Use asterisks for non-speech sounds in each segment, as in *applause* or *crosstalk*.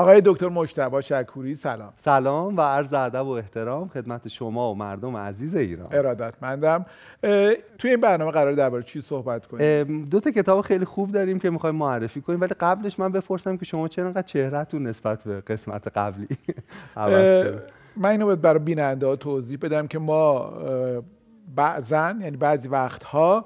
آقای دکتر مجتبی شکوری سلام. سلام و عرض ادب و احترام خدمت شما و مردم عزیز ایران. ارادتمندم. توی این برنامه قرار درباره چی صحبت کنیم؟ دو تا کتاب خیلی خوب داریم که می‌خوایم معرفی کنیم ولی قبلش من بپرسم که شما چرا انقدر چهرهتون نسبت به قسمت قبلی *laughs* عوض شده من اینو برای بیننده ها توضیح بدم که ما بعضا یعنی بعضی وقتها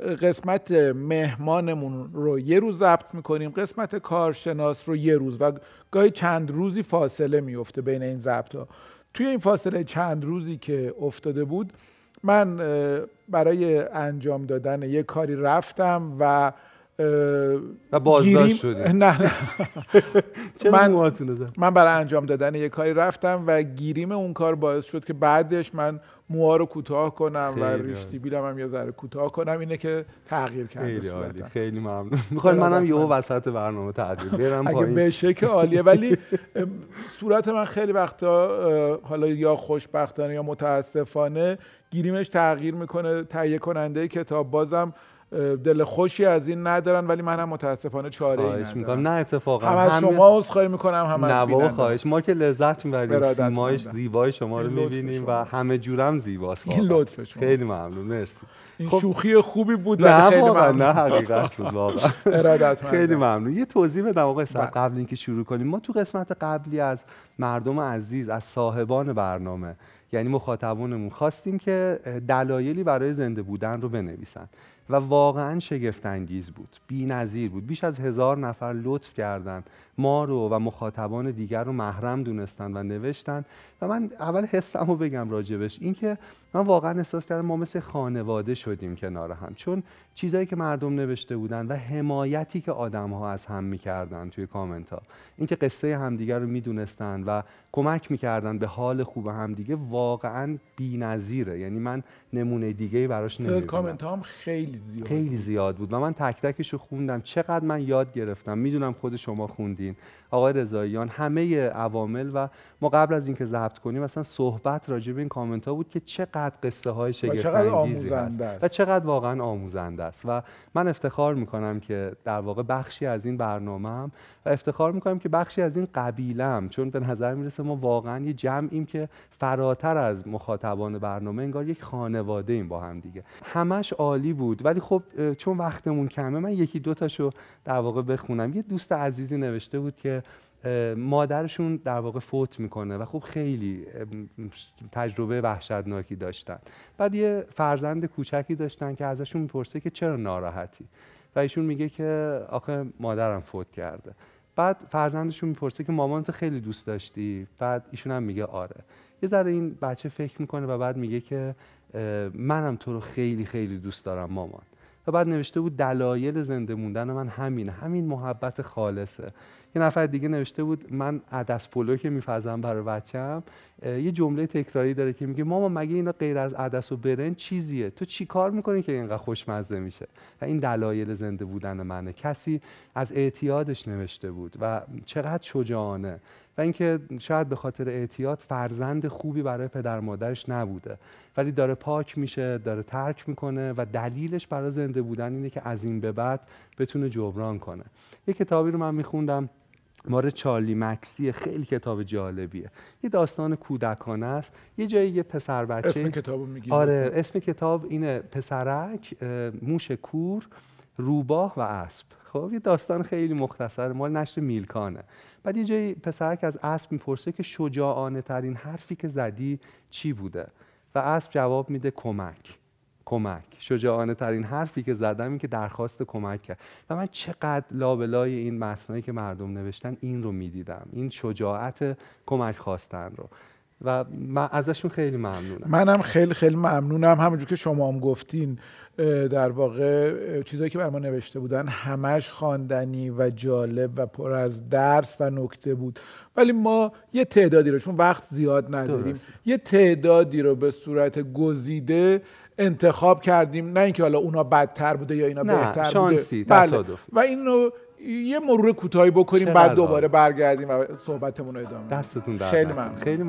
قسمت مهمانمون رو یه روز ضبط می‌کنیم قسمت کارشناس رو یه روز و گاهی چند روزی فاصله میفته بین این ضبط ها توی این فاصله چند روزی که افتاده بود من برای انجام دادن یه کاری رفتم و و بازداشت شدی *laughs* نه نه. *laughs* من, من برای انجام دادن یه کاری رفتم و گیریم اون کار باعث شد که بعدش من موها رو کوتاه کنم و ریش سیبیلم هم یه ذره کوتاه کنم اینه که تغییر کرده خیلی عالی. خیلی ممنون. *laughs* می‌خوام منم یهو وسط برنامه تعدیل برم اگه بشه که عالیه. ولی صورت من خیلی وقتا حالا یا خوشبختانه یا متاسفانه گیریمش تغییر می‌کنه تهیه کننده کتاب بازم دل خوشی از این ندارن ولی من هم متاسفانه چاره ای ندارم. می‌کنم. نه اتفاقا. هم از شما عذرخواهی می‌کنم هم از خواهش. ما که لذت می‌بریم. سیمایش زیبای شما رو می‌بینیم و همه جورم زیباست. این لطف شما خیلی ممنون. مرسی. این خب شوخی خوبی بود نه خیلی ممنون. نه حقیقت بود واقعا. *laughs* خیلی ممنون. یه توضیح بدم آقای بله. قبل اینکه شروع کنیم. ما تو قسمت قبلی از مردم عزیز از صاحبان برنامه یعنی مخاطبانمون خواستیم که دلایلی برای زنده بودن رو بنویسن. و واقعا شگفت انگیز بود نظیر بود. بیش از هزار نفر لطف کردند ما رو و مخاطبان دیگر رو محرم دونستن و نوشتن. و من اول حسم رو بگم راجبش. اینکه من واقعا احساس کردم ما مثل خانواده شدیم کنار هم. چون چیزایی که مردم نوشته بودن و حمایتی که آدم ها از هم می‌کردن توی کامنت ها. اینکه قصه همدیگر رو می‌دونستن و کمک می‌کردن به حال خوب همدیگه واقعا بی‌نظیره. یعنی من نمونه دیگه براش نمی‌دونم کامنت هم خیلی زیاد خیلی زیاد بود. و من تک تکش رو خوندم. چقدر من یاد گرفتم. می‌دونم خود شما خوندین آقای رضاییان همه عوامل و ما قبل از اینکه ضبط کنیم مثلا صحبت راجع به این کامنت ها بود که چقدر قصه های شگفت انگیزی هست و چقدر واقعا آموزنده است. و من افتخار می‌کنم که در واقع بخشی از این برنامه هم و افتخار می‌کنم که بخشی از این قبیلم چون به نظر می‌رسه ما واقعا یه جمعیم که فراتر از مخاطبان برنامه انگار یک خانواده ایم با هم دیگه. همش عالی بود. ولی خب چون وقتمون کمه من یکی دو تاشو در واقع بخونم. یه دوست عزیزی نوشته بود که مادرشون در واقع فوت می‌کنه و خب خیلی تجربه وحشتناکی داشتن. بعد یه فرزند کوچکی داشتن که ازشون می‌پرسه که چرا ناراحتی؟ و ایشون میگه که آخه مادرم فوت کرده. بعد فرزندشون می‌پرسه که مامان تو خیلی دوست داشتی؟ بعد ایشون هم میگه آره. یه ذره این بچه فکر می‌کنه و بعد میگه که منم تو رو خیلی خیلی دوست دارم مامان. و بعد نوشته بود دلایل زنده موندن من همینه. همین محبت خالصه. یه نفر دیگه نوشته بود من عدس پلو که میفزم برای بچم یه جمله تکراری داره که میگه ماما مگه اینا غیر از عدس و برنج چیزیه؟ تو چی کار می‌کنی که اینقدر خوشمزه میشه؟ و این دلایل زنده بودن منه. کسی از اعتیادش نوشته بود و چقدر شجاعانه. و اینکه شاید به خاطر اعتیاد فرزند خوبی برای پدر مادرش نبوده. ولی داره پاک میشه داره ترک می‌کنه و دلیلش برای زنده بودن اینه که از این به بعد بتونه جبران کنه. یه کتابی رو من میخوندم. ماره چارلی مکسی خیلی کتاب جالبیه. یه داستان کودکانه است. یه جایی یه پسر بچه اسم کتاب میگی؟ آره اسم کتاب اینه پسرک موش کور روباه و اسب. خب یه داستان خیلی مختصر مال نشر میلکانه. بعد یه جایی پسرک از اسب می‌پرسه که شجاعانه ترین حرفی که زدی چی بوده؟ و اسب جواب میده کمک. کمک. شجاعانه ترین حرفی که زدم این که درخواست کمک کرد. و من چقدر لابلای این مصنوعی که مردم نوشتن این رو می‌دیدم. این شجاعت کمک خواستن رو. و من ازشون خیلی ممنونم. منم خیلی خیلی ممنونم. همونجور که شما هم گفتین در واقع چیزایی که بر ما نوشته بودن همش خواندنی و جالب و پر از درس و نکته بود. ولی ما یه تعدادی رو چون وقت زیاد نداریم یه تعدادی رو به صورت گزیده انتخاب کردیم نه اینکه حالا اونا بدتر بوده یا اینا نه، بهتر شانسی، بوده تصادف. و اینو یه مرور کوتاهی بکنیم بعد دوباره برگردیم و صحبتمون رو ادامه دستتون در خیلی ممنون. خیلی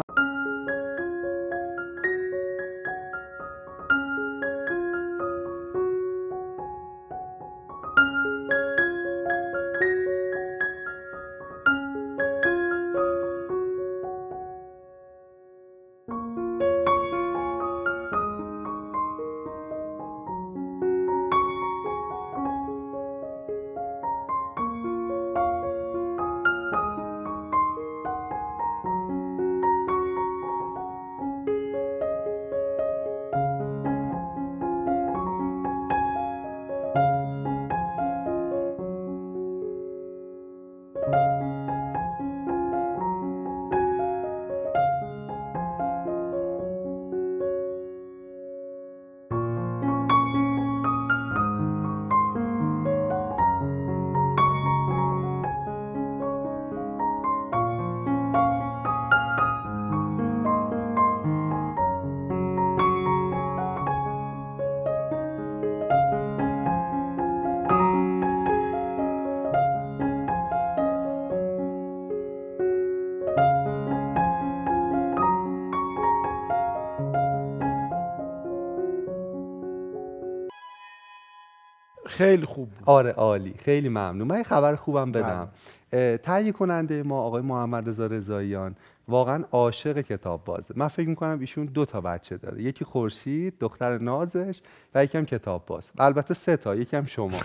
خیلی خوب بود. آره عالی. خیلی ممنون. من خبر خوبم بدم. اه، تهیه کننده ما آقای محمد رضا رضاییان واقعا عاشق کتاب بازه. من فکر می‌کنم ایشون دو تا بچه داره. یکی خورشید دختر نازش و یکم کتاب باز. البته سه تا یکم شما.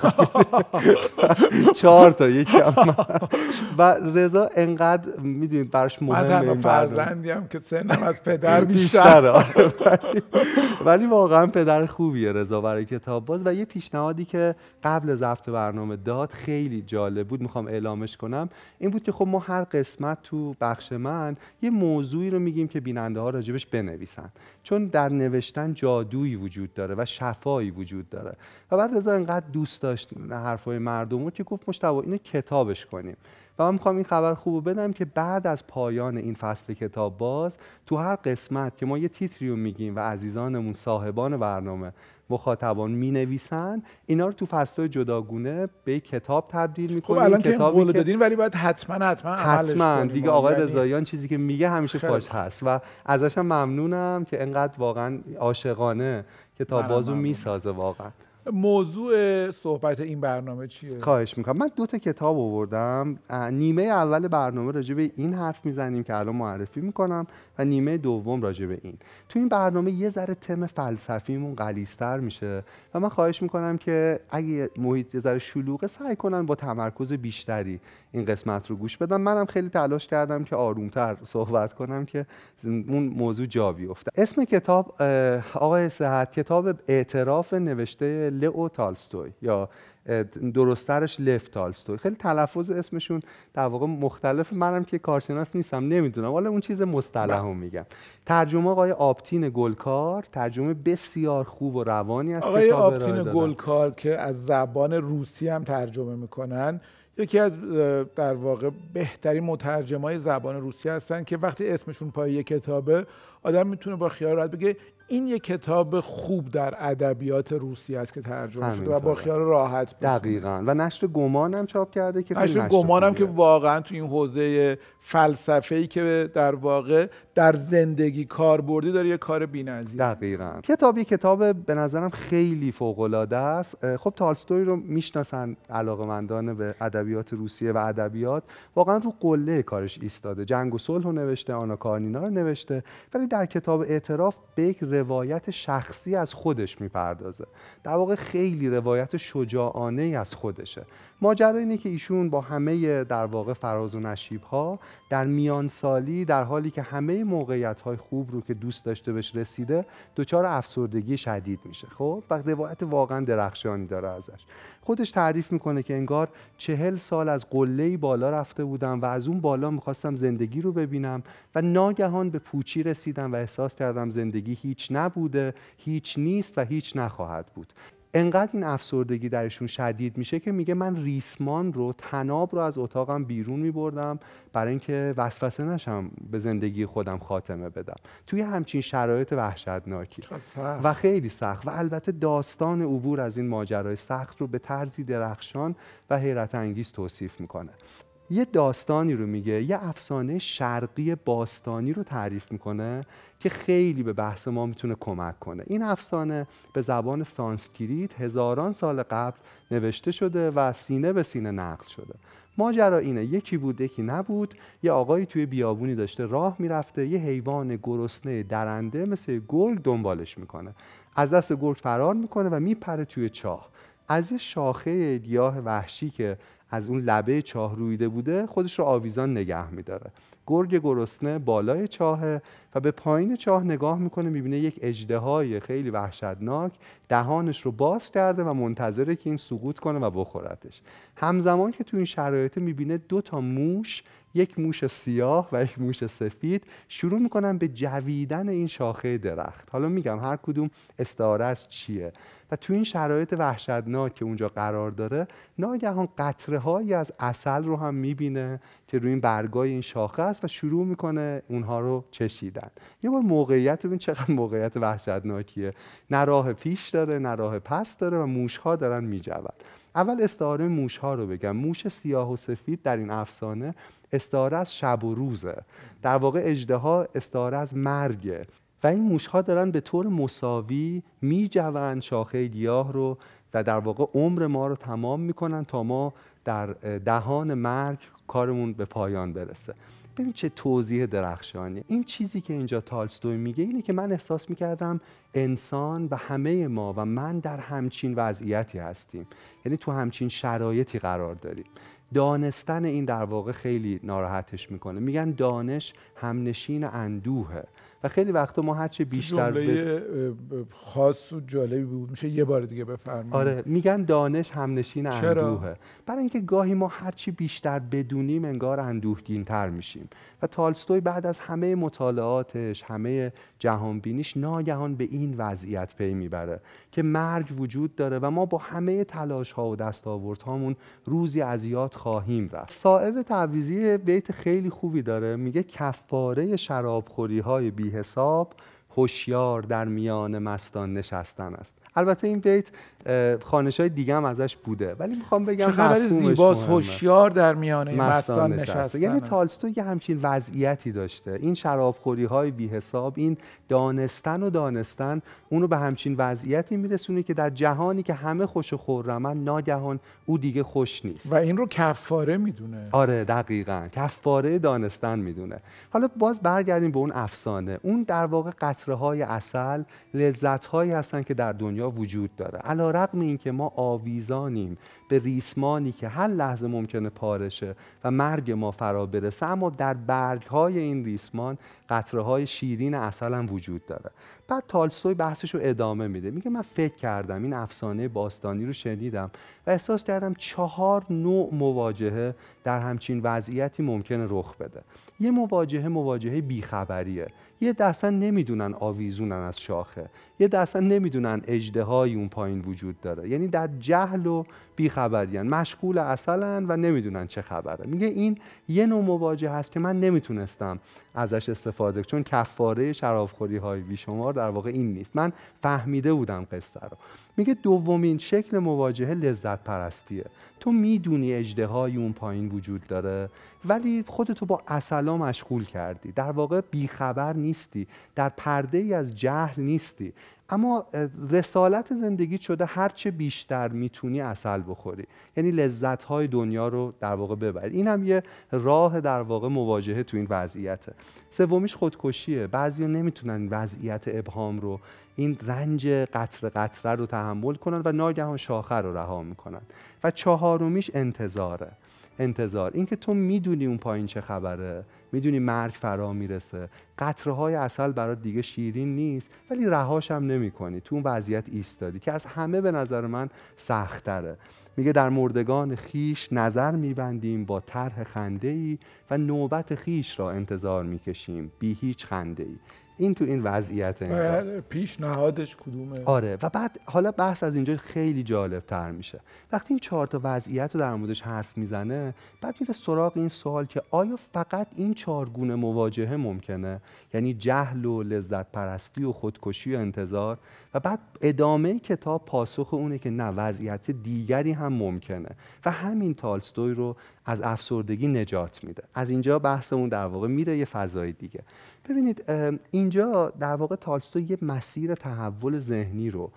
*laughs* چهار تا یکم من. و رضا انقدر می‌دونید براش من مهمه این برنامه. فرزندیم که سنم از پدر بیشتر. ولی واقعا پدر خوبیه رضا برای کتاب باز. و یه پیشنهادی که قبل ضبط برنامه داد خیلی جالب بود می‌خوام اعلامش کنم. این بود که خب ما هر قسمت تو بخش من یه موضوعی رو میگیم که بیننده ها راجبش بنویسن. چون در نوشتن جادویی وجود داره و شفایی وجود داره. و بعد رضا انقدر دوست داشت حرفای مردم رو که گفت مشتبه اینو کتابش کنیم. و من می‌خوام این خبر خوب بدم که بعد از پایان این فصل کتاب باز تو هر قسمت که ما یه تیتری رو میگیم و عزیزانمون صاحبان برنامه مخاطبان می نویسن اینا رو تو فصل جداگونه به کتاب تبدیل خب می‌کنیم. الان کتابی قول که دادین ولی باید حتما حتما عملش حتما. دیگه آقای یعنی رضاییان چیزی که میگه همیشه خیلی پاش هست و ازش هم ممنونم که انقدر واقعا عاشقانه کتاب بازو. می‌سازه واقعا. موضوع صحبت این برنامه چیه؟ خواهش می‌کنم. من دو تا کتاب آوردم. نیمه اول برنامه راجع به این حرف می‌زنیم که الان معرفی می‌کنم و نیمه دوم راجع به این. تو این برنامه یه ذره تم فلسفیمون غلیظتر میشه و من خواهش می‌کنم که اگه محیط یه ذره شلوغه سعی کنن با تمرکز بیشتری این قسمت رو گوش بدم. منم خیلی تلاش کردم که آرومتر صحبت کنم که اون موضوع جا بیفته. اسم کتاب آقای صحت کتاب اعتراف نوشته لئو تالستوی یا درسترش لف تالستوی. خیلی تلفظ اسمشون در واقع مختلف. منم که کارشناس نیستم نمی‌دونم. حالا اون چیز مصطلح رو میگم. ترجمه آقای آبتین گلکار ترجمه بسیار خوب و روانی از آقای کتاب دادن. گلکار که از زبان روسی هم ترجمه می‌کنن یکی از در واقع بهترین مترجمای زبان روسی هستن که وقتی اسمشون پای یک کتابه آدم می‌تونه با خیال راحت بگه این یک کتاب خوب در ادبیات روسی است که ترجمه شده و با. خیال راحت بخونه. دقیقا و نشر گمان هم چاپ کرده که نشر گمانم که. واقعا تو این حوزه فلسفه ای که در واقع در زندگی کاربردی داره یه کار بی‌نظیر دقیقا. کتاب یه کتاب به نظرم خیلی فوق العاده است خب تالستوی رو می‌شناسن علاقمندان به ادبیات روسیه و ادبیات. واقعا رو قله کارش ایستاده. جنگ و صلح رو نوشته آنا کارنینا رو نوشته. ولی در کتاب اعتراف به یک روایت شخصی از خودش می‌پردازه. در واقع خیلی روایت شجاعانه ای از خودشه. ماجرا اینه که ایشون با همه در واقع فراز و نشیب ها در میان سالی در حالی که همه موقعیت های خوب رو که دوست داشته بهش رسیده دچار افسردگی شدید میشه. خب و روایت واقعا درخشانی داره ازش. خودش تعریف می‌کنه که انگار چهل سال از قله بالا رفته بودم و از اون بالا می‌خواستم زندگی رو ببینم و ناگهان به پوچی رسیدم و احساس کردم زندگی هیچ نبوده هیچ نیست و هیچ نخواهد بود. انقدر این افسردگی درشون شدید میشه که میگه من ریسمان رو تناب رو از اتاقم بیرون میبردم برای اینکه وسوسه نشم به زندگی خودم خاتمه بدم. توی همچین شرایط وحشتناکی. و خیلی سخت. و البته داستان عبور از این ماجرای سخت رو به طرزی درخشان و حیرت انگیز توصیف می‌کنه. یه داستانی رو میگه یه افسانه شرقی باستانی رو تعریف می‌کنه که خیلی به بحث ما می‌تونه کمک کنه. این افسانه به زبان سانسکریت هزاران سال قبل نوشته شده و سینه به سینه نقل شده. ماجرا اینه یکی بود یکی نبود. یه آقایی توی بیابونی داشته راه می‌رفته یه حیوان گرسنه درنده مثل گرگ دنبالش می‌کنه. از دست گرگ فرار می‌کنه و میپره توی چاه. از یه شاخه گیاه وحشی که از اون لبه چاه رویده بوده خودش رو آویزان نگه میداره. گرگ گرسنه بالای چاهه و به پایین چاه نگاه می‌کنه می‌بینه یک اژدهای خیلی وحشتناک دهانش رو باز کرده و منتظره که این سقوط کنه و بخورتش. همزمان که تو این شرایط می‌بینه دو تا موش یک موش سیاه و یک موش سفید شروع می‌کنن به جویدن این شاخه درخت. حالا میگم هر کدوم استعاره از چیه. و تو این شرایط وحشتناک که اونجا قرار داره ناگهان قطره هایی از اصل رو هم می‌بینه که روی این برگای این شاخه است و شروع می‌کنه اونها رو چشیدن. یه بار موقعیت ببین چقدر موقعیت وحشتناکیه. نه راه پیش داره نه راه پس داره و موش ها دارن میجون اول استعاره موش ها رو بگم. موش سیاه و سفید در این افسانه استعاره از شب و روزه. در واقع اژدها استعاره از مرگه. و این موش ها دارن به طور مساوی میجون شاخه گیاه رو و در واقع عمر ما رو تمام می‌کنن تا ما در دهان مرگ کارمون به پایان برسه. ببین چه توضیح درخشانیه این چیزی که اینجا تالستوی میگه اینه که من احساس می‌کردم انسان و همه ما و من در همچین وضعیتی هستیم. یعنی تو همچین شرایطی قرار داریم. دانستن این در واقع خیلی ناراحتش می‌کنه. میگن دانش همنشین اندوهه. و خیلی وقتا ما هرچه بیشتر جمله خاص و جالبی بود. میشه یه بار دیگه بفرمایید. آره میگن دانش همنشین اندوهه. برای اینکه گاهی ما هرچی بیشتر بدونیم انگار اندوهگین تر میشیم. و تالستوی بعد از همه مطالعاتش همه جهانبینیش ناگهان به این وضعیت پی می‌بره که مرگ وجود داره و ما با همه تلاش ها و دستاوردهامون روزی از یاد خواهیم رفت. صاحب تعویزی بیت خیلی خوبی داره. میگه کفاره شرابخوری های بی حساب هوشیار در میان مستان نشستن است. البته این بیت خانش های دیگه هم ازش بوده ولی می‌خوام بگم چقدر زیباست هوشیار در میان مستان نشسته. یعنی تالستوی یه همچین وضعیتی داشته. این شرابخوری های بی حساب این دانستن و دانستن اونو به همچین وضعیتی میرسونه که در جهانی که همه خوش و خورمن ناگهان او دیگه خوش نیست. و این رو کفاره می‌دونه. آره دقیقا. کفاره دانستن می‌دونه. حالا باز برگردیم به اون افسانه. اون در واقع قطره های اصل لذت هایی هستن که در دنیا وجود داره. علا رقم این که ما آویزانیم به ریسمانی که هر لحظه ممکنه پارشه و مرگ ما فرا برسه اما در برگ های این ریسمان قطره های شیرین اصل هم وجود داره. بعد تالستوی بحثش رو ادامه میده. میگه من فکر کردم این افسانه باستانی رو شنیدم و احساس کردم چهار نوع مواجهه در همچین وضعیتی ممکنه رخ بده. یه مواجهه مواجهه بیخبریه. یه دستن نمی‌دونن آویزونن از شاخه. یه دستن نمی‌دونن اجدهای اون پایین وجود داره. یعنی در جهل و بیخبریان. مشغول اصلن و نمی‌دونن چه خبره. میگه این یه نوع مواجه هست که من نمی‌تونستم ازش استفاده چون کفاره شرابخوری های بیشمار در واقع این نیست. من فهمیده بودم قصه رو. میگه دومین شکل مواجهه لذت پرستیه تو می‌دونی اجده اون پایین وجود داره؟ ولی خودتو با اصلا مشغول کردی. در واقع بیخبر نیستی. در پرده ای از جهل نیستی. اما رسالت زندگی شده هرچه بیشتر می‌تونی اصل بخوری. یعنی لذت های دنیا رو در واقع ببری. این هم یه راه در واقع مواجهه تو این وضعیته. سومیش خودکشیه. بعضیا نمی‌تونن وضعیت ابهام رو این رنج قطر قطره رو تحمل کنن و ناگهان شاخه رو رها می‌کنن. و چهارمیش انتظاره. انتظار. اینکه تو می‌دونی اون پایین چه خبره می‌دونی مرگ فرا می‌رسه. قطره های اصل برات دیگه شیرین نیست ولی رهاش هم نمی کنی تو اون وضعیت ایستادی که از همه به نظر من سختره میگه در مردگان خیش نظر میبندیم با طرح خنده ای و نوبت خیش را انتظار می‌کشیم. بی هیچ خنده ای این تو این وضعیت پیشنهادش کدومه؟ آره. و بعد حالا بحث از اینجا خیلی جالب تر میشه. وقتی این چهار تا وضعیت رو در موردش حرف می‌زنه بعد میره سراغ این سوال که آیا فقط این چهار گونه مواجهه ممکنه؟ یعنی جهل و لذت پرستی و خودکشی و انتظار. و بعد ادامه کتاب پاسخ اونه که نه وضعیت دیگری هم ممکنه. و همین تالستوی رو از افسردگی نجات میده. از اینجا بحثمون در واقع میره یه فضای دیگه. ببینید اینجا در واقع تالستوی یه مسیر تحول ذهنی رو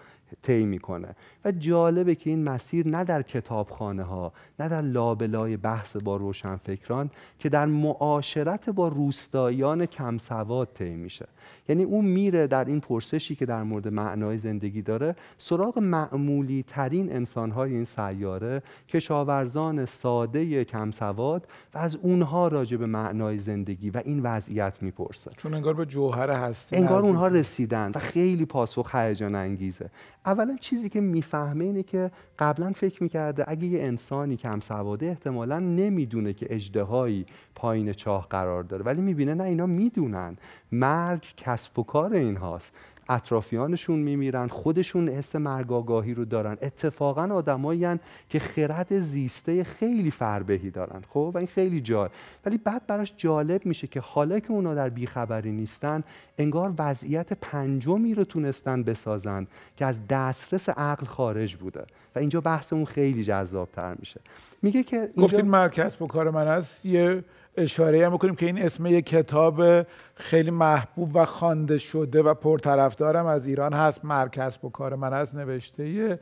طی می‌کنه. و جالبه که این مسیر نه در کتابخانه ها نه در لابلای بحث با روشنفکران که در معاشرت با روستاییان کم سواد طی میشه. یعنی اون میره در این پرسشی که در مورد معنای زندگی داره سراغ معمولی ترین انسان های این سیاره کشاورزان ساده کم سواد و از اونها راجع به معنای زندگی و این وضعیت می‌پرسه. چون انگار به جوهر هستی انگار اونها رسیدن و خیلی پاسخ هیجان انگیزه. اولا چیزی که می‌فهمه اینه که قبلا فکر می‌کرده اگه یه انسانی کم سواده احتمالا نمی‌دونه که اجدهایی پایین چاه قرار داره ولی می‌بینه نه اینا می‌دونن. مرگ کسب و کار اینهاست. اطرافیانشون میمیرن خودشون حس مرگاگاهی رو دارن. اتفاقا آدمایی که خرد زیسته خیلی فربهی دارن خب؟ و این خیلی جای ولی بعد براش جالب میشه که حالا که اونا در بیخبری نیستن انگار وضعیت پنجمی رو تونستن بسازن که از دسترس عقل خارج بوده. و اینجا بحثمون خیلی جذابتر میشه. میگه که اینجا... گفتین مرکز با کار من هست. یه اشاره هم بکنیم که این اسم یک کتاب خیلی محبوب و خوانده شده و پرطرفدارم از ایران هست. مرکز با کار من هست نوشته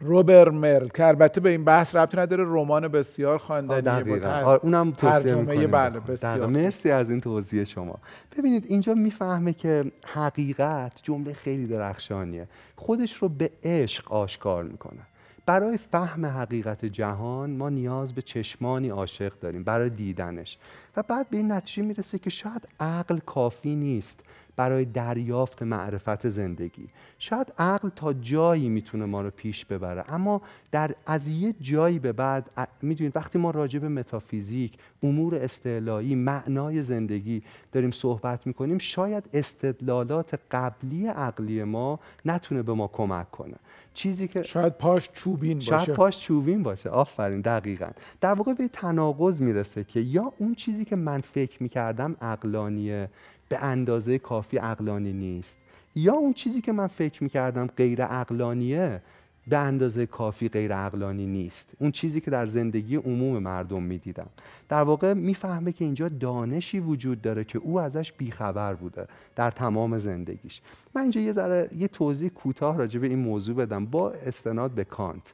روبر مرل که البته به این بحث ربطی نداره رمان بسیار خواندنیه با آره، اونم ترجمه بله. بسیار. مرسی از این توضیح شما. ببینید اینجا می‌فهمه که حقیقت جمله خیلی درخشانیه. خودش رو به عشق آشکار می‌کنه. برای فهم حقیقت جهان ما نیاز به چشمانی عاشق داریم برای دیدنش. و بعد به این نتیجه می‌رسه که شاید عقل کافی نیست. برای دریافت معرفت زندگی. شاید عقل تا جایی می‌تونه ما رو پیش ببره اما در از یه جایی به بعد می‌دونید وقتی ما راجع به متافیزیک امور استعلایی معنای زندگی داریم صحبت می‌کنیم شاید استدلالات قبلی عقلی ما نتونه به ما کمک کنه. چیزی که شاید پاش چوبین شاید باشه پاش چوبین باشه. آفرین دقیقا. در واقع به تناقض می‌رسه که یا اون چیزی که من فکر می‌کردم عقلانیه به اندازه کافی عقلانی نیست. یا اون چیزی که من فکر می‌کردم غیر عقلانیه به اندازه کافی غیر عقلانی نیست. اون چیزی که در زندگی عموم مردم می‌دیدم. در واقع می‌فهمه که اینجا دانشی وجود داره که او ازش بیخبر بوده در تمام زندگیش. من اینجا یه ذره یه توضیح کوتاه راجع به این موضوع بدم. با استناد به کانت.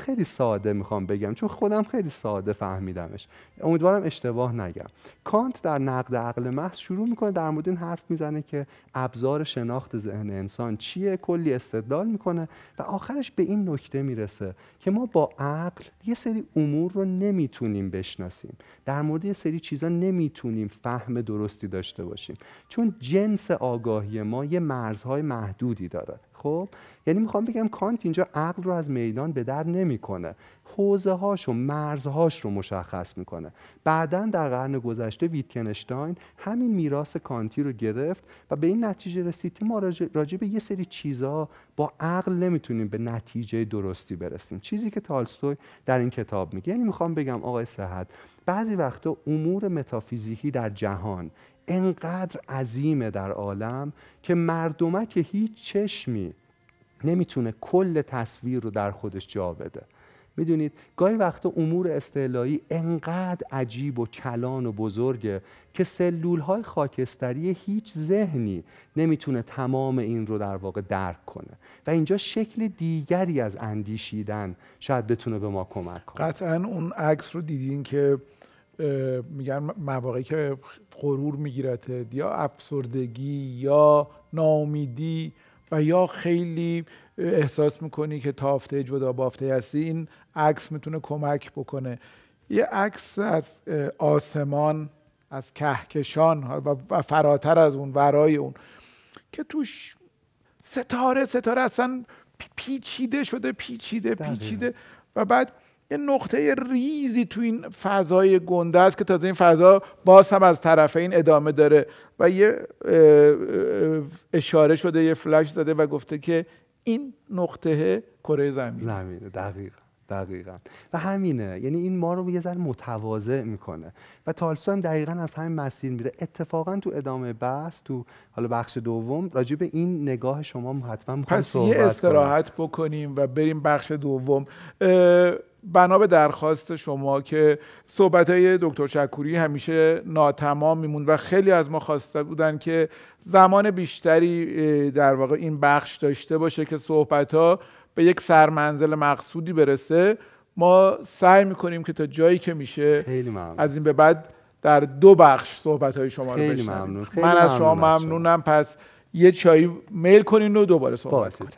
خیلی ساده می‌خوام بگم چون خودم خیلی ساده فهمیدمش. امیدوارم اشتباه نگم. کانت در نقد عقل محض شروع می‌کنه در مورد این حرف می‌زنه که ابزار شناخت ذهن انسان چیه کلی استدلال می‌کنه و آخرش به این نکته می‌رسه که ما با عقل یه سری امور رو نمی‌تونیم بشناسیم. در مورد یه سری چیزا نمی‌تونیم فهم درستی داشته باشیم. چون جنس آگاهی ما یه مرزهای محدودی داره. خب یعنی می‌خوام بگم کانت اینجا عقل رو از میدان به در نمی‌کنه. حوزه هاش و مرزهاش رو مشخص می‌کنه. بعدا در قرن گذشته ویتکنشتاین همین میراث کانتی رو گرفت و به این نتیجه رسید که ما راجع به یه سری چیزها با عقل نمی‌تونیم به نتیجه درستی برسیم. چیزی که تالستوی در این کتاب میگه. یعنی می‌خوام بگم آقای صحت بعضی وقتا امور متافیزیکی در جهان انقدر عظیمه در عالم که مردمک هیچ چشمی نمی‌تونه کل تصویر رو در خودش جا بده. می‌دونید گاهی وقتا امور استعلایی انقدر عجیب و کلان و بزرگه که سلول های خاکستری هیچ ذهنی نمی‌تونه تمام این رو در واقع درک کنه. و اینجا شکل دیگری از اندیشیدن شاید بتونه به ما کمک کنه. قطعا اون عکس رو دیدین که میگن مواقعی که غرور میگیرتت یا افسردگی یا ناامیدی و یا خیلی احساس می‌کنی که تافته جدا بافته هستی این عکس می‌تونه کمک بکنه یه عکس از آسمان از کهکشان و فراتر از اون ورای اون که توش ستاره ستاره اصلا پی- پیچیده شده پیچیده. پیچیده و بعد یه نقطه ریزی تو این فضای گنده است که تازه این فضا باز هم از طرف این ادامه داره و یه اشاره شده یه فلش زده و گفته که این نقطه کره زمین. زمینه دقیقا دقیقا. و همینه. یعنی این ما رو یه ذره متواضع می‌کنه. و تالستو هم دقیقا از همین مسیر میره. اتفاقا تو ادامه بحث تو حالا بخش دوم راجع به این نگاه شما حتما پس صحبت یه کنم. استراحت بکنیم و بریم بخش دوم. بنا به درخواست شما که صحبت های دکتر شکوری همیشه ناتمام میموند و خیلی از ما خواسته بودن که زمان بیشتری در واقع این بخش داشته باشه که صحبت ها به یک سرمنزل مقصودی برسه. ما سعی می‌کنیم که تا جایی که میشه خیلی از این به بعد در دو بخش صحبت های شما رو خیلی بشنویم. ممنون. خیلی من از شما. ممنونم. پس یه چایی میل کنین و دوباره صحبت کنین.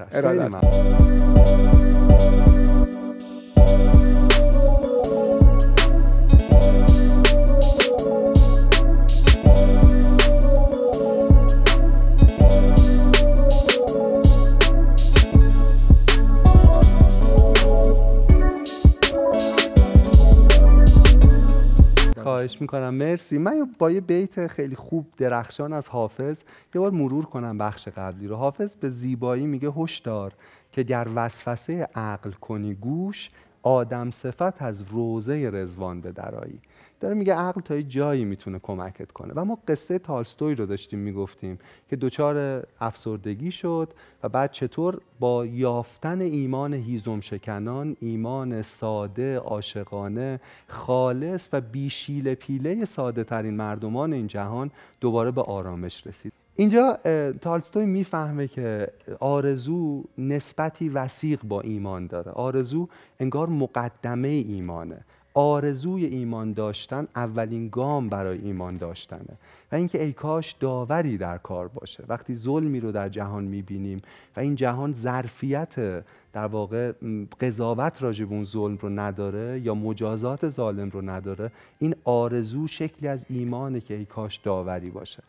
خواهش می‌کنم. مرسی. من با یه بیت خیلی خوب درخشان از حافظ یه بار مرور کنم بخش قبلی رو. حافظ به زیبایی میگه هشدار که گر وسوسه عقل کنی گوش آدم صفت از روزه رزوان به درایی داره میگه عقل تا یه جایی می‌تونه کمکت کنه. و ما قصه تالستوی رو داشتیم می‌گفتیم که دچار افسردگی شد و بعد چطور با یافتن ایمان هیزم شکنان ایمان ساده عاشقانه خالص و بیشیل پیله ساده ترین مردمان این جهان دوباره به آرامش رسید. اینجا تالستوی می‌فهمه که آرزو نسبتی وسیق با ایمان داره. آرزو انگار مقدمه ایمانه. آرزوی ایمان داشتن اولین گام برای ایمان داشتنه. و اینکه ای کاش داوری در کار باشه. وقتی ظلمی رو در جهان می‌بینیم و این جهان ظرفیت در واقع قضاوت راجب اون ظلم رو نداره یا مجازات ظالم رو نداره این آرزو شکلی از ایمانه که ای کاش داوری باشه.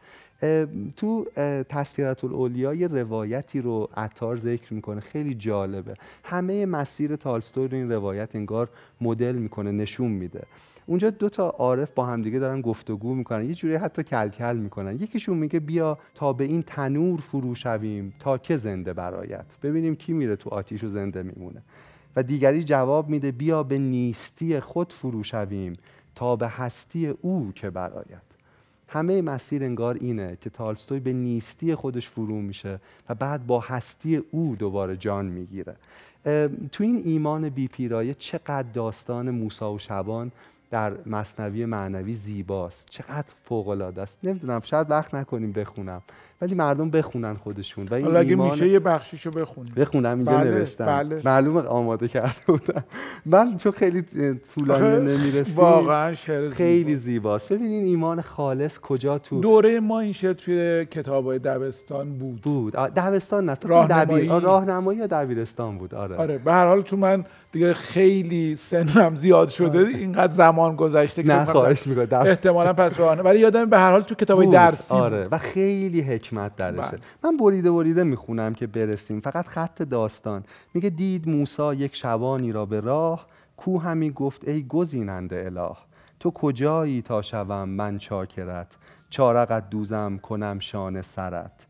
تو تذکرت الاولیا یه روایتی رو عطار ذکر می‌کنه. خیلی جالبه. همه مسیر تالستوی رو این روایت انگار مدل می‌کنه نشون میده. اونجا دو تا عارف با همدیگه دارن گفتگو می‌کنن. یه جوری حتی کلکل می‌کنن. یکیشون میگه بیا تا به این تنور فرو شویم تا که زنده برایت. ببینیم کی میره تو آتیش و زنده میمونه. و دیگری جواب میده بیا به نیستی خود فرو شویم تا به هستی او که برایت. همه مسیر انگار اینه که تالستوی به نیستی خودش فرو میشه و بعد با هستی او دوباره جان می‌گیره. تو این ایمان بی پیرایه چقدر داستان موسا و شبان در مصنوی معنوی زیباست. چقدر فوق العاده است. نمی‌دونم شاید وقت نکنیم بخونم ولی مردم بخونن خودشون و این اگه میشه یه بخشیشو بخونیم. بخونم اینجا بله، نوشتم. بله. معلوم آماده کرده بودم. من چون خیلی طولانی نمی‌رسیم واقعا شعر خیلی زیباست. ببینین ایمان خالص کجا تو دوره ما این شعر توی کتابای دبستان بود. بود. دبستان نه راهنمایی. راهنمایی یا دبیرستان بود. آره. آره به هر حال چون من دیگه خیلی سنم زیاد شده. اینقدر زمان گذشته که نه خواهش می‌کنم. احتمالاً پس راهنمایی ولی یادم به هر حال تو کتابای درسی آره. و خیلی حکمت درشه. بله. من بریده بریده می‌خونم که برسیم. فقط خط داستان. میگه دید موسا یک شبانی را به راه کو همی گفت ای گزیننده اله. تو کجایی تا شوم من چاکرت؟ چارقت دوزم کنم شان سرت.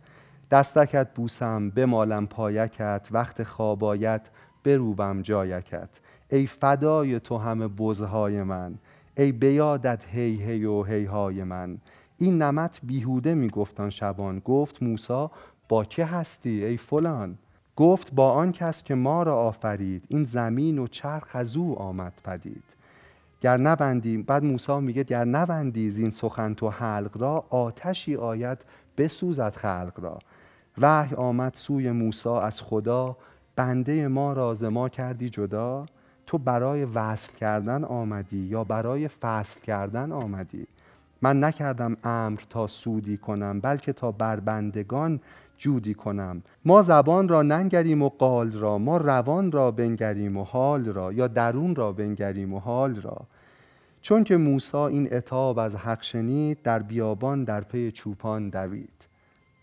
دستکت بوسم بمالم پایکت. وقت خوابایت بروبم جایکت. ای فدای تو همه بزهای من. ای بیادت هی هی و هی های من. این نمت بیهوده میگفتان شبان. گفت موسا با که هستی ای فلان؟ گفت با آن کس که ما را آفرید. این زمین و چرخ از او آمد پدید. گر نبندی بعد موسی میگه گر نبندی زین سخن تو حلق را آتشی آید بسوزد خلق را. وحی آمد سوی موسی از خدا بنده ما راز ما کردی جدا؟ تو برای وصل کردن آمدی یا برای فصل کردن آمدی؟ من نکردم امر تا سودی کنم بلکه تا بر بندگان جودی کنم. ما زبان را ننگریم و قال را ما روان را بنگریم و حال را یا درون را بنگریم و حال را. چون که موسی این اتاب از حق شنید در بیابان در پی چوپان دوید.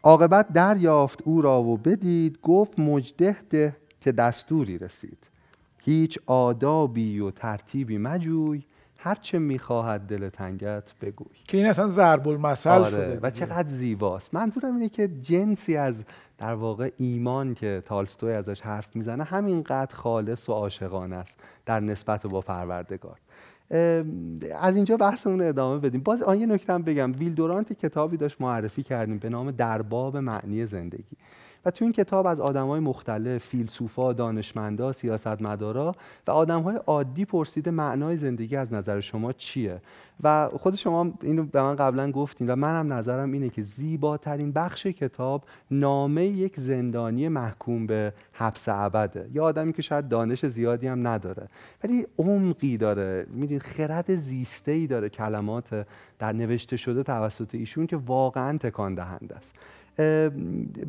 عاقبت دریافت او را و بدید گفت مجده ده که دستوری رسید. هیچ آدابی و ترتیبی مجوی هرچه می‌خواهد دل تنگت بگوی. که این اصلا ضرب المثل آره شده و چقدر زیباست. منظورم اینه که جنسی از در واقع ایمان که تالستوی ازش حرف می‌زنه همینقدر خالص و عاشقانه است در نسبت با پروردگار. از اینجا بحثمون رو ادامه بدیم. باز آن یه نکته بگم. ویلدورانت کتابی داشت معرفی کردیم به نام درباب معنی زندگی. و تو این کتاب از های مختلف فیلسوفا دانشمندا سیاستمدارا و های عادی پرسیده معنای زندگی از نظر شما چیه؟ و خود شما اینو به من قبلا گفتین و منم نظرم اینه که زیباترین بخش کتاب نامه یک زندانی محکوم به حبس ابده. یا آدمی که شاید دانش زیادی هم نداره. ولی عمقی داره. میدین خرد زیسته ای داره کلمات در نوشته شده توسط ایشون که واقعا تکان دهنده است.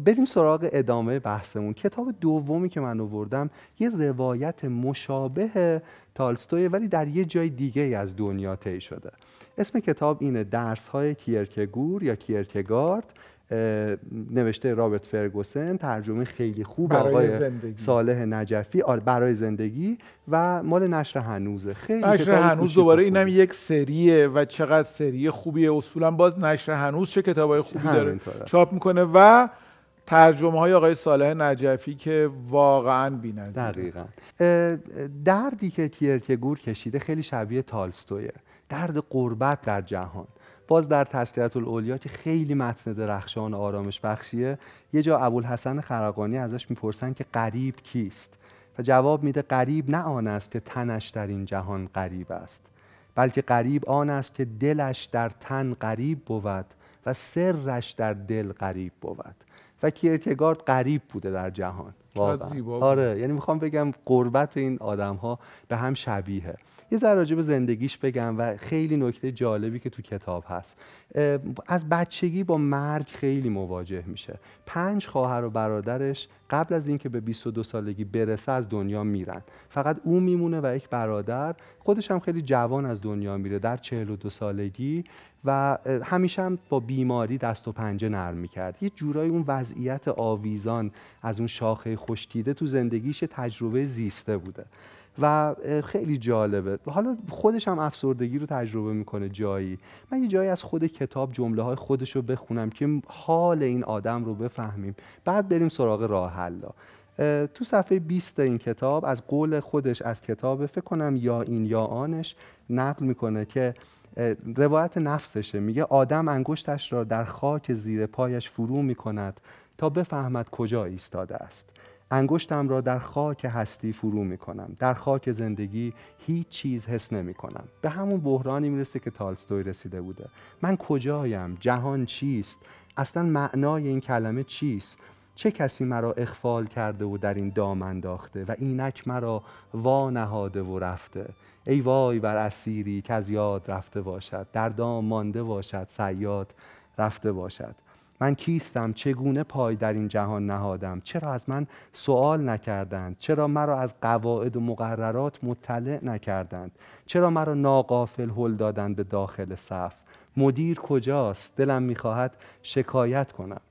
بریم سراغ ادامه بحثمون. کتاب دومی که من آوردم یه روایت مشابه تالستوی ولی در یه جای دیگه از دنیا طی شده. اسم کتاب اینه درس های کیرکگور یا کیرکگارد. نوشته رابرت فرگوسن ترجمه خیلی خوب آقای زندگی. صالح نجفی. آره برای زندگی و مال نشر هنوزه. خیلی نشر هنوز دوباره اینم یک سریه و چقدر سری خوبیه. اصولا باز نشر هنوز چه کتابای خوبی داره چاپ می‌کنه و ترجمه های آقای صالح نجفی که واقعا بیننده دقیقا. دردی که کیرکگور کشیده خیلی شبیه تالستویه. درد قربت در جهان. باز در تذکرت الاولیا که خیلی متن درخشان آرامش بخشیه یه جا ابوالحسن خرقانی ازش می‌پرسن که غریب کیست؟ و جواب میده غریب نه آن است که تنش در این جهان غریب است بلکه غریب آن است که دلش در تن غریب بود و سرش در دل غریب بود. و کیرکگارد غریب بوده در جهان. واقعا. آره یعنی می‌خوام بگم قربت این آدم ها به هم شبیهه یه ذره راجع به زندگیش بگم و خیلی نکته جالبی که تو کتاب هست. از بچگی با مرگ خیلی مواجه میشه. پنج خواهر و برادرش قبل از اینکه به 22 سالگی برسه از دنیا میرن. فقط او میمونه و یک برادر خودش هم خیلی جوان از دنیا میره در 42 سالگی و همیشه هم با بیماری دست و پنجه نرم می‌کرد. یه جورایی اون وضعیت آویزان از اون شاخه خشکیده تو زندگیش تجربه زیسته بوده. و خیلی جالبه. حالا خودش هم افسردگی رو تجربه می‌کنه جایی. من یه جایی از خود کتاب جمله های خودش رو بخونم که حال این آدم رو بفهمیم. بعد بریم سراغ راه حلا تو صفحه 20 این کتاب از قول خودش از کتاب فکر کنم یا این یا آنش نقل می‌کنه که روایت نفسشه. میگه آدم انگشتش را در خاک زیر پایش فرو می‌کند تا بفهمد کجا ایستاده است. انگشتم را در خاک هستی فرو می کنم در خاک زندگی هیچ چیز حس نمی کنم به همون بحرانی می‌رسه که تالستوی رسیده بوده. من کجایم؟ جهان چیست؟ اصلا معنای این کلمه چیست؟ چه کسی مرا اخفال کرده و در این دام انداخته و اینک مرا وا نهاده و رفته؟ ای وای بر اسیری که از یاد رفته باشد. در دام مانده باشد. سیاد رفته باشد. من کیستم؟ چگونه پای در این جهان نهادم؟ چرا از من سوال نکردند؟ چرا مرا از قواعد و مقررات مطلع نکردند؟ چرا مرا ناقافل هل دادند به داخل صف؟ مدیر کجاست؟ دلم می‌خواهد شکایت کنم.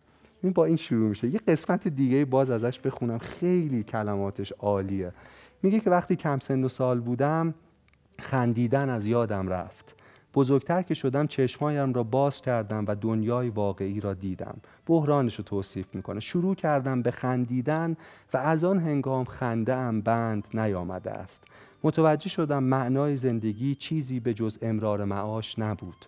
این با این شروع میشه. یه قسمت دیگه باز ازش بخونم. خیلی کلماتش عالیه. میگه که وقتی کم سن و سال بودم خندیدن از یادم رفت. بزرگتر که شدم چشمایم را باز کردم و دنیای واقعی را دیدم. بحرانش رو توصیف می‌کنه. شروع کردم به خندیدن و از آن هنگام خنده ام بند نیامده است. متوجه شدم معنای زندگی چیزی به جز امرار معاش نبود.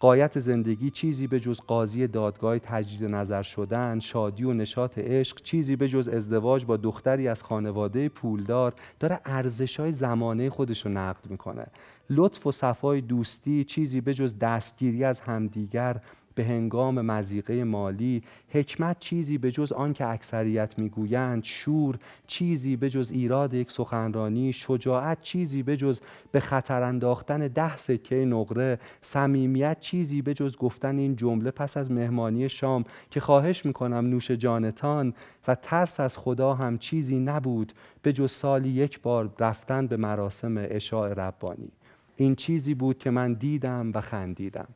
قایت زندگی چیزی به جز قاضی دادگاه تجدید نظر شدن شادی و نشاط عشق چیزی به جز ازدواج با دختری از خانواده پولدار داره ارزش های زمانه خودش رو نقد می‌کنه. لطف و صفای دوستی چیزی به جز دستگیری از همدیگر به هنگام مزیقه مالی حکمت چیزی به جز آن که اکثریت می‌گویند شور چیزی به جز ایراد یک سخنرانی شجاعت چیزی به جز به خطر انداختن ده سکه نقره صمیمیت چیزی به جز گفتن این جمله پس از مهمانی شام که خواهش می‌کنم نوش جانتان و ترس از خدا هم چیزی نبود به جز سالی یک بار رفتن به مراسم اشاع ربانی. این چیزی بود که من دیدم و خندیدم.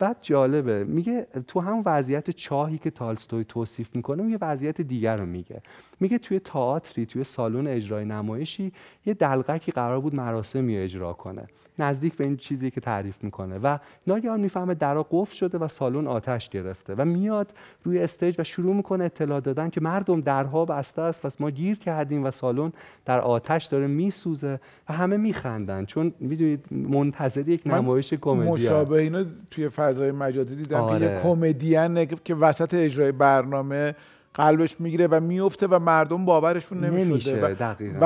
بعد جالبه میگه تو هم وضعیت چاهی که تالستوی توصیف می‌کنه میگه وضعیت دیگر رو میگه. میگه توی تئاتری توی سالن اجرای نمایشی یه دلقکی قرار بود مراسمی اجرا کنه. نزدیک به این چیزی که تعریف می‌کنه و ناگهان می‌فهمه درا قفل شده و سالن آتش گرفته و میاد روی استیج و شروع می‌کنه اطلاع دادن که مردم درها بسته است پس ما گیر کردیم و سالن در آتش داره میسوزه و همه میخندن. چون می‌دونید منتظر یک نمایش کمدی مشابه اینو توی فضای مجازی دیدم آره. که یه. کمدین که وسط اجرای برنامه قلبش می‌گیره و میفته و مردم باورشون نمیشه و, و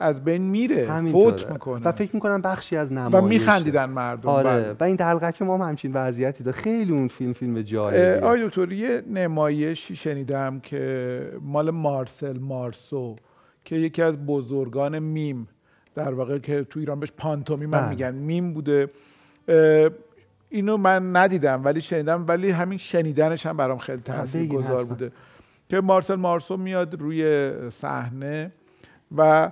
از بین میره. فوت می‌کنه. و فکر می‌کنم بخشی از نمایش. و میخندیدن مردم آره. بله. و این دلقک ما هم همچین وضعیتی داره. خیلی اون فیلم فیلم جالبیه. آقای دکتر یه نمایشی شنیدم که مال مارسل مارسو که یکی از بزرگان میم در واقع که تو ایران بهش پانتومیم بله. میگن. میم بوده. اینو من ندیدم ولی شنیدم ولی همین شنیدنش هم برام خیلی تاثیرگذار بوده. که مارسل مارسو میاد روی صحنه و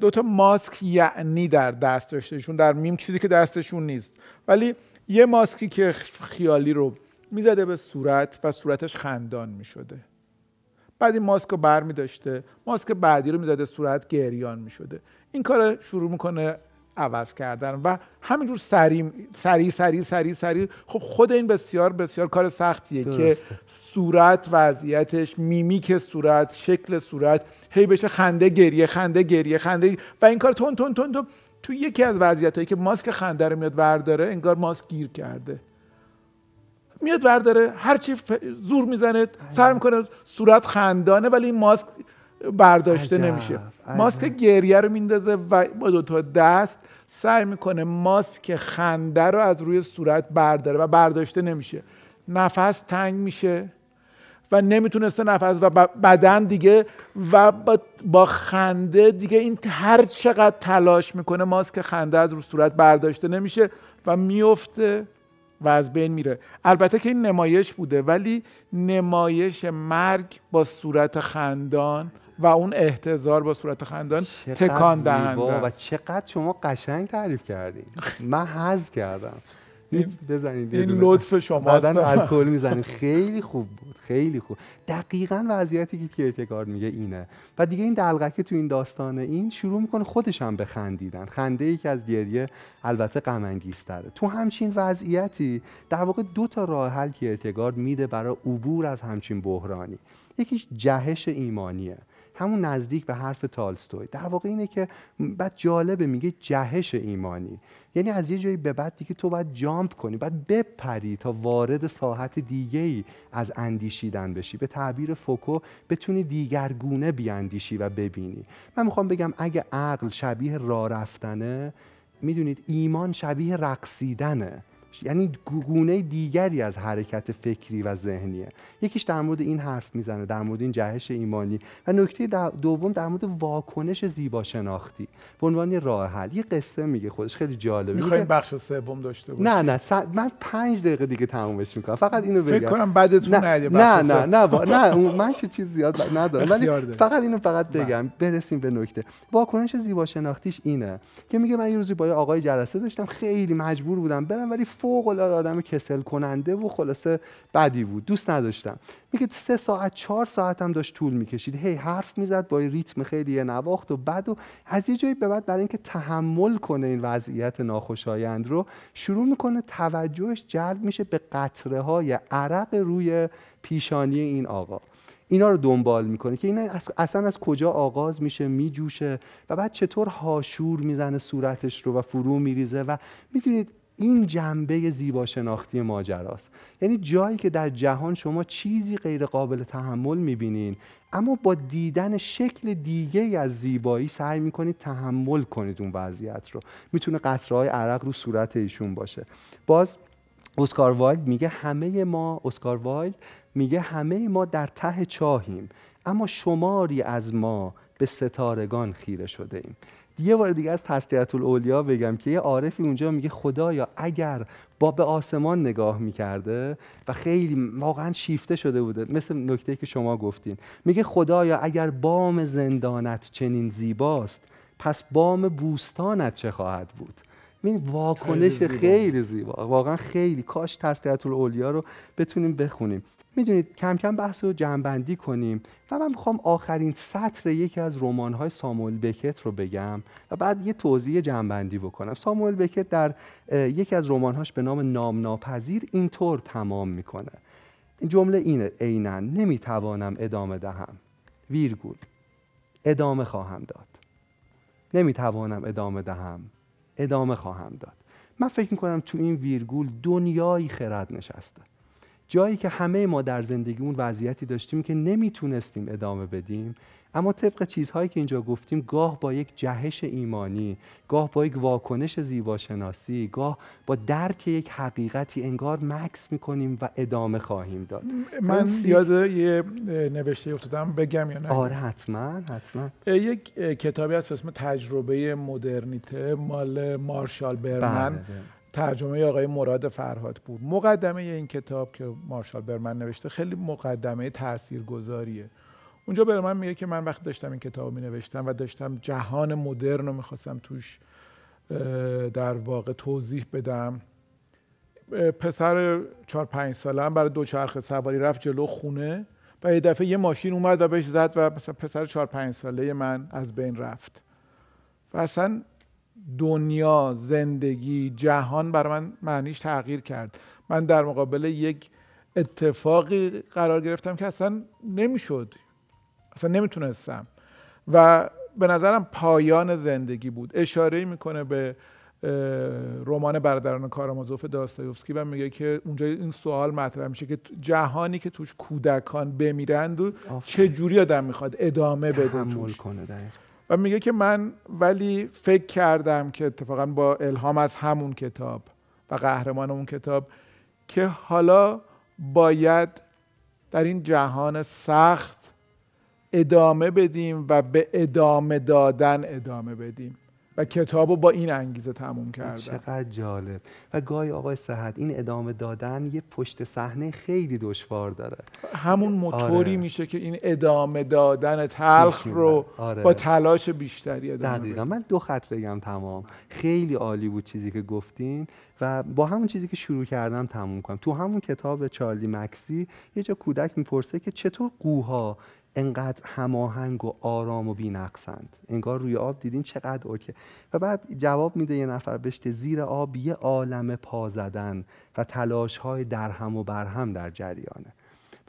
دو تا ماسک یعنی در دست داشتهشون در میم چیزی که دستشون نیست. ولی یه ماسکی که خیالی رو می‌زده به صورت و صورتش خندان می‌شده. بعد این ماسک رو بر می داشته ماسک بعدی رو می‌زده صورت گریان می‌شده. این کار شروع می‌کنه عوض کردن و همینجور سری سری سری سری سری خب خود این بسیار بسیار کار سختیه که صورت وضعیتش میمیک صورت شکل صورت هی بشه خنده گریه خنده گریه خنده. و این کار تون تون تون تون. تو یکی از وضعیت هایی که ماسک خنده رو میاد ورداره انگار ماسک گیر کرده. میاد ورداره هرچی زور می‌زنه سر می‌کنه صورت خندانه ولی این ماسک برداشته نمیشه. ماسک گریه رو میندازه و با دو تا دست سعی می‌کنه ماسک خنده رو از روی صورت برداره و برداشته نمیشه. نفس تنگ میشه و نمی‌تونسته نفس و بدن دیگه و با خنده دیگه این هر چقدر تلاش می‌کنه ماسک خنده از رو صورت برداشته نمیشه و میفته و از بین میره. البته که این نمایش بوده ولی نمایش مرگ با صورت خندان و اون احتضار با صورت خندان تکان دهنده و چقدر شما قشنگ تعریف کردید من حز کردم. بزنید این لطف شما بعدن الکل می‌زنید. خیلی خوب بود خیلی خوب. دقیقا وضعیتی که کیرکگارد میگه اینه. و دیگه این دلغکه تو این داستان این شروع می‌کنه خودش هم به خندیدن. خنده ای که از گریه البته غم تو همچین وضعیتی در واقع دو تا راه حل کیرکگارد میده برای عبور از همچین بحرانی. یکیش جهش ایمانیه. همون نزدیک به حرف تالستوی. در واقع اینه که بعد جالبه میگه جهش ایمانی. یعنی از یه جایی به بعد دیگه تو باید جامپ کنی باید بپری تا وارد ساحت دیگه ای از اندیشیدن بشی. به تعبیر فوکو بتونی دیگرگونه بیاندیشی و ببینی. من می‌خوام بگم اگه عقل شبیه راه رفتنه می‌دونید ایمان شبیه رقصیدنه. یعنی گونه دیگری از حرکت فکری و ذهنیه. یکیش در مورد این حرف می‌زنه در مورد این جهش ایمانی. و نکته دوم در مورد واکنش زیبا شناختی به عنوان راه حل یه قصه میگه خودش خیلی جالبه. می‌خوایم بخش سوم داشته باشیم. نه نه من پنج دقیقه دیگه تمومش می‌کنم. فقط اینو بگم. فکر کنم بعدتون نه نه نه نه, نه, من چه چیز زیاد ندارم. ولی فقط اینو فقط بله. بگم برسیم به نکته. واکنش زیبا شناختیش اینه که میگه من یه روزی با آقای جلسه داشتم خیلی مجبور بودم برم ولی فوق العاده آدم کسل کننده و خلاصه بدی بود. دوست نداشتم. میگه سه ساعت چهار ساعت هم داشت طول می‌کشید. هی حرف می‌زد با ریتم خیلی نواخت و بد و از یه جایی به بعد برای اینکه تحمل کنه این وضعیت ناخوشایند رو شروع می‌کنه توجهش جلب میشه به قطره های عرق روی پیشانی این آقا. اینا رو دنبال می‌کنه که این اصلا از کجا آغاز میشه میجوشه و بعد چطور هاشور می‌زنه صورتش رو و فرو میریزه و می‌دونید این جنبه زیبا شناختی ماجراست. یعنی جایی که در جهان شما چیزی غیر قابل تحمل می‌بینین اما با دیدن شکل دیگه از زیبایی سعی می‌کنید تحمل کنید اون وضعیت رو. می‌تونه قطره‌های عرق رو صورت ایشون باشه. باز اسکار وایلد میگه همه ما اسکار وایلد میگه همه ما در ته چاهیم اما شماری از ما به ستارگان خیره شده ایم. یه بار دیگه از تذکرت الاولیا بگم که یه عارفی اونجا میگه خدایا اگر با به آسمان نگاه می‌کرده و خیلی واقعا شیفته شده بوده مثل نکته که شما گفتین. میگه خدایا اگر بام زندانت چنین زیباست پس بام بوستانت چه خواهد بود؟ این واکنش خیلی زیبا. واقعا خیلی. کاش تذکرت الاولیا رو بتونیم بخونیم. می‌دونید کم کم بحث رو جمعبندی کنیم. و من می‌خوام آخرین سطر یکی از های ساموئل بکت رو بگم و بعد یه توضیح جمعبندی بکنم. ساموئل بکت در یکی از رمانهاش به نام نام ناپذیر اینطور تمام می‌کنه. جمله اینه عینا نمی‌توانم ادامه دهم. ویرگول ادامه خواهم داد. نمی‌توانم ادامه دهم. ادامه خواهم داد. من فکر می‌کنم تو این ویرگول دنیایی خرد نشسته. جایی که همه ما در زندگیمون وضعیتی داشتیم که نمی‌تونستیم ادامه بدیم اما طبق چیزهایی که اینجا گفتیم گاه با یک جهش ایمانی گاه با یک واکنش زیباشناسی گاه با درک یک حقیقتی انگار مکس می‌کنیم و ادامه خواهیم داد. من یاد یه نوشته افتادم بگم یا نه؟ آره حتما حتما. یک کتابی هست به اسم تجربه مدرنیته مال مارشال برمن بله، بله. ترجمه آقای مراد فرهاد بود. مقدمه این کتاب که مارشال برمن نوشته خیلی مقدمه تاثیرگذاریه. اونجا برمن میگه که من وقتی داشتم این کتاب می نوشتم و داشتم جهان مدرن رو می‌خواستم توش در واقع توضیح بدم. پسر چهار پنج ساله هم برای دوچرخه سواری رفت جلو خونه و یه دفعه یه ماشین اومد و بهش زد و مثلا پسر چهار پنج ساله من از بین رفت. و اصلا دنیا زندگی جهان برای من معنیش تغییر کرد. من در مقابل یک اتفاقی قرار گرفتم که اصلا نمی‌شد. اصلا نمی‌تونستم. و به نظرم پایان زندگی بود. اشاره می‌کنه به رمان برادران کارامازوف داستایوفسکی و میگه که اونجا این سوال مطرح میشه که جهانی که توش کودکان بمیرند و چه جوری آدم می‌خواد ادامه بده توش. کنه و میگه که من ولی فکر کردم که اتفاقا با الهام از همون کتاب و قهرمان اون کتاب که حالا باید در این جهان سخت ادامه بدیم و به ادامه دادن ادامه بدیم. و کتاب رو با این انگیزه تموم کردم چقدر جالب. و گاهی آقای صحت این ادامه دادن یه پشت صحنه خیلی دشوار داره. همون موتوری آره. میشه که این ادامه دادن تلخ رو. آره. با تلاش بیشتری ادامه دقیقا. من دو خط بگم تمام. خیلی عالی بود چیزی که گفتین و با همون چیزی که شروع کردم تموم کنم. تو همون کتاب چارلی مکسی یه جا کودک می‌پرسه که چطور قوها انقدر هماهنگ و آرام و بی‌نقصند. انگار روی آب دیدین چقدر اوکی. و بعد جواب میده یه نفر بهش که زیر آب یه عالم پا زدن و تلاش های درهم و برهم در جریانه.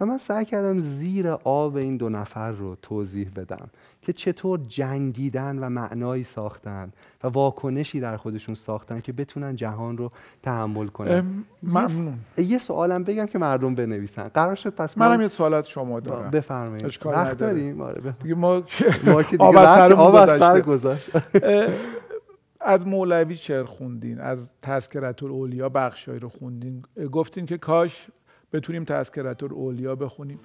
و من سعی کردم زیر آب این دو نفر رو توضیح بدم که چطور جنگیدن و معنایی ساختن و واکنشی در خودشون ساختن که بتونن جهان رو تحمل کنن. ممنون یه, یه سوالم بگم که مردم بنویسن. قرار شد پس من منم یه سوال از شما دارم. بفرمایید. وقت. داریم؟ آره. دیگه ما ما که دیگه آب از سر. گذاشت از مولوی شعر خوندین از تذکرت الاولیا بخشایی رو خوندین. گفتین که کاش بتونیم تذکرت الاولیا بخونیم.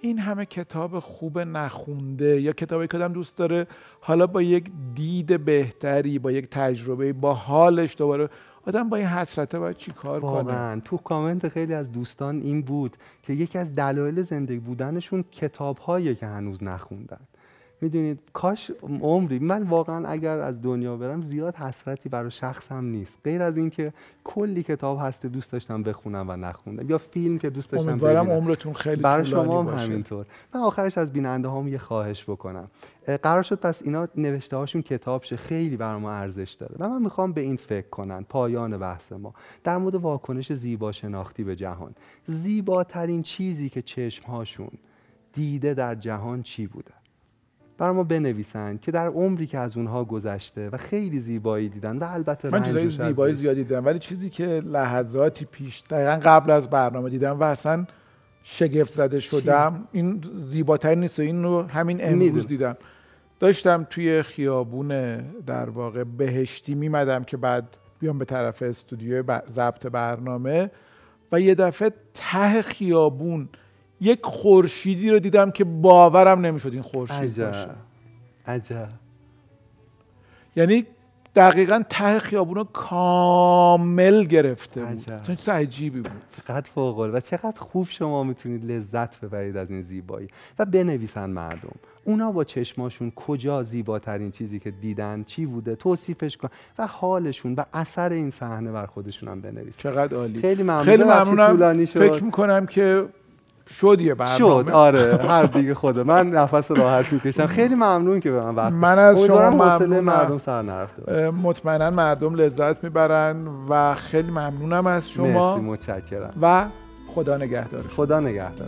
این همه کتاب خوب نخونده یا کتابی که آدم دوست داره حالا با یک دید بهتری با یک تجربه با حالش دوباره آدم با این حسرته باید چی کار کنه؟ تو کامنت خیلی از دوستان این بود که یکی از دلایل زندگی بودنشون کتاب که هنوز نخوندن. می‌دونید کاش عمری من واقعا اگر از دنیا برم زیاد حسرتی برای شخصم نیست. غیر از اینکه کلی کتاب هست که دوست داشتم بخونم و نخوندم یا فیلم که دوست داشتم امیدوارم ببینم. عمرتون خیلی برای شما هم. همینطور. من آخرش از بیننده هام یه خواهش بکنم. قرار شد پس اینا نوشته هاشون کتاب شه. خیلی بر ما ارزش داره. و من می‌خوام به این فکر کنن. پایان بحث ما. در مورد واکنش زیبا شناختی به جهان. زیباترین چیزی که چشم هاشون دیده در جهان چی بوده؟ برای ما بنویسن که در عمری که از اونها گذشته و خیلی زیبایی دیدن و البته من چیزای زیبایی. زیادی دیدم ولی چیزی که لحظاتی پیش دقیقا قبل از برنامه دیدم و اصلا شگفت زده شدم این زیباترین نیست و این رو همین امروز. دیدم داشتم توی خیابون در واقع بهشتی میمدم که بعد بیام به طرف استودیو ضبط برنامه و یه دفعه ته خیابون یک خورشیدی رو دیدم که باورم نمی‌شد این خورشید باشه. عجب. یعنی دقیقا ته خیابون رو کامل گرفته بود. عجب. اصلا چیز عجیبی بود. چقدر فوق العاده و چقدر خوب شما می‌تونید لذت ببرید از این زیبایی. و بنویسن مردم. اونا با چشماشون کجا زیباترین چیزی که دیدن چی بوده؟ توصیفش کن. و حالشون و اثر این صحنه بر خودشون هم بنویسن. چقدر عالی. خیلی ممنون. خیلی ممنونم. طولانی شد. فکر می‌کنم که شد یه برنامه. شد آره هر دیگه خوده. من نفس راحت می‌کشم. خیلی ممنون که به من وقت من از شما ممنونم. مردم سر نرفته مطمئنا مردم لذت می‌برن و خیلی ممنونم از شما. مرسی متشکرم. و خدا نگهدار. خدا نگهدار.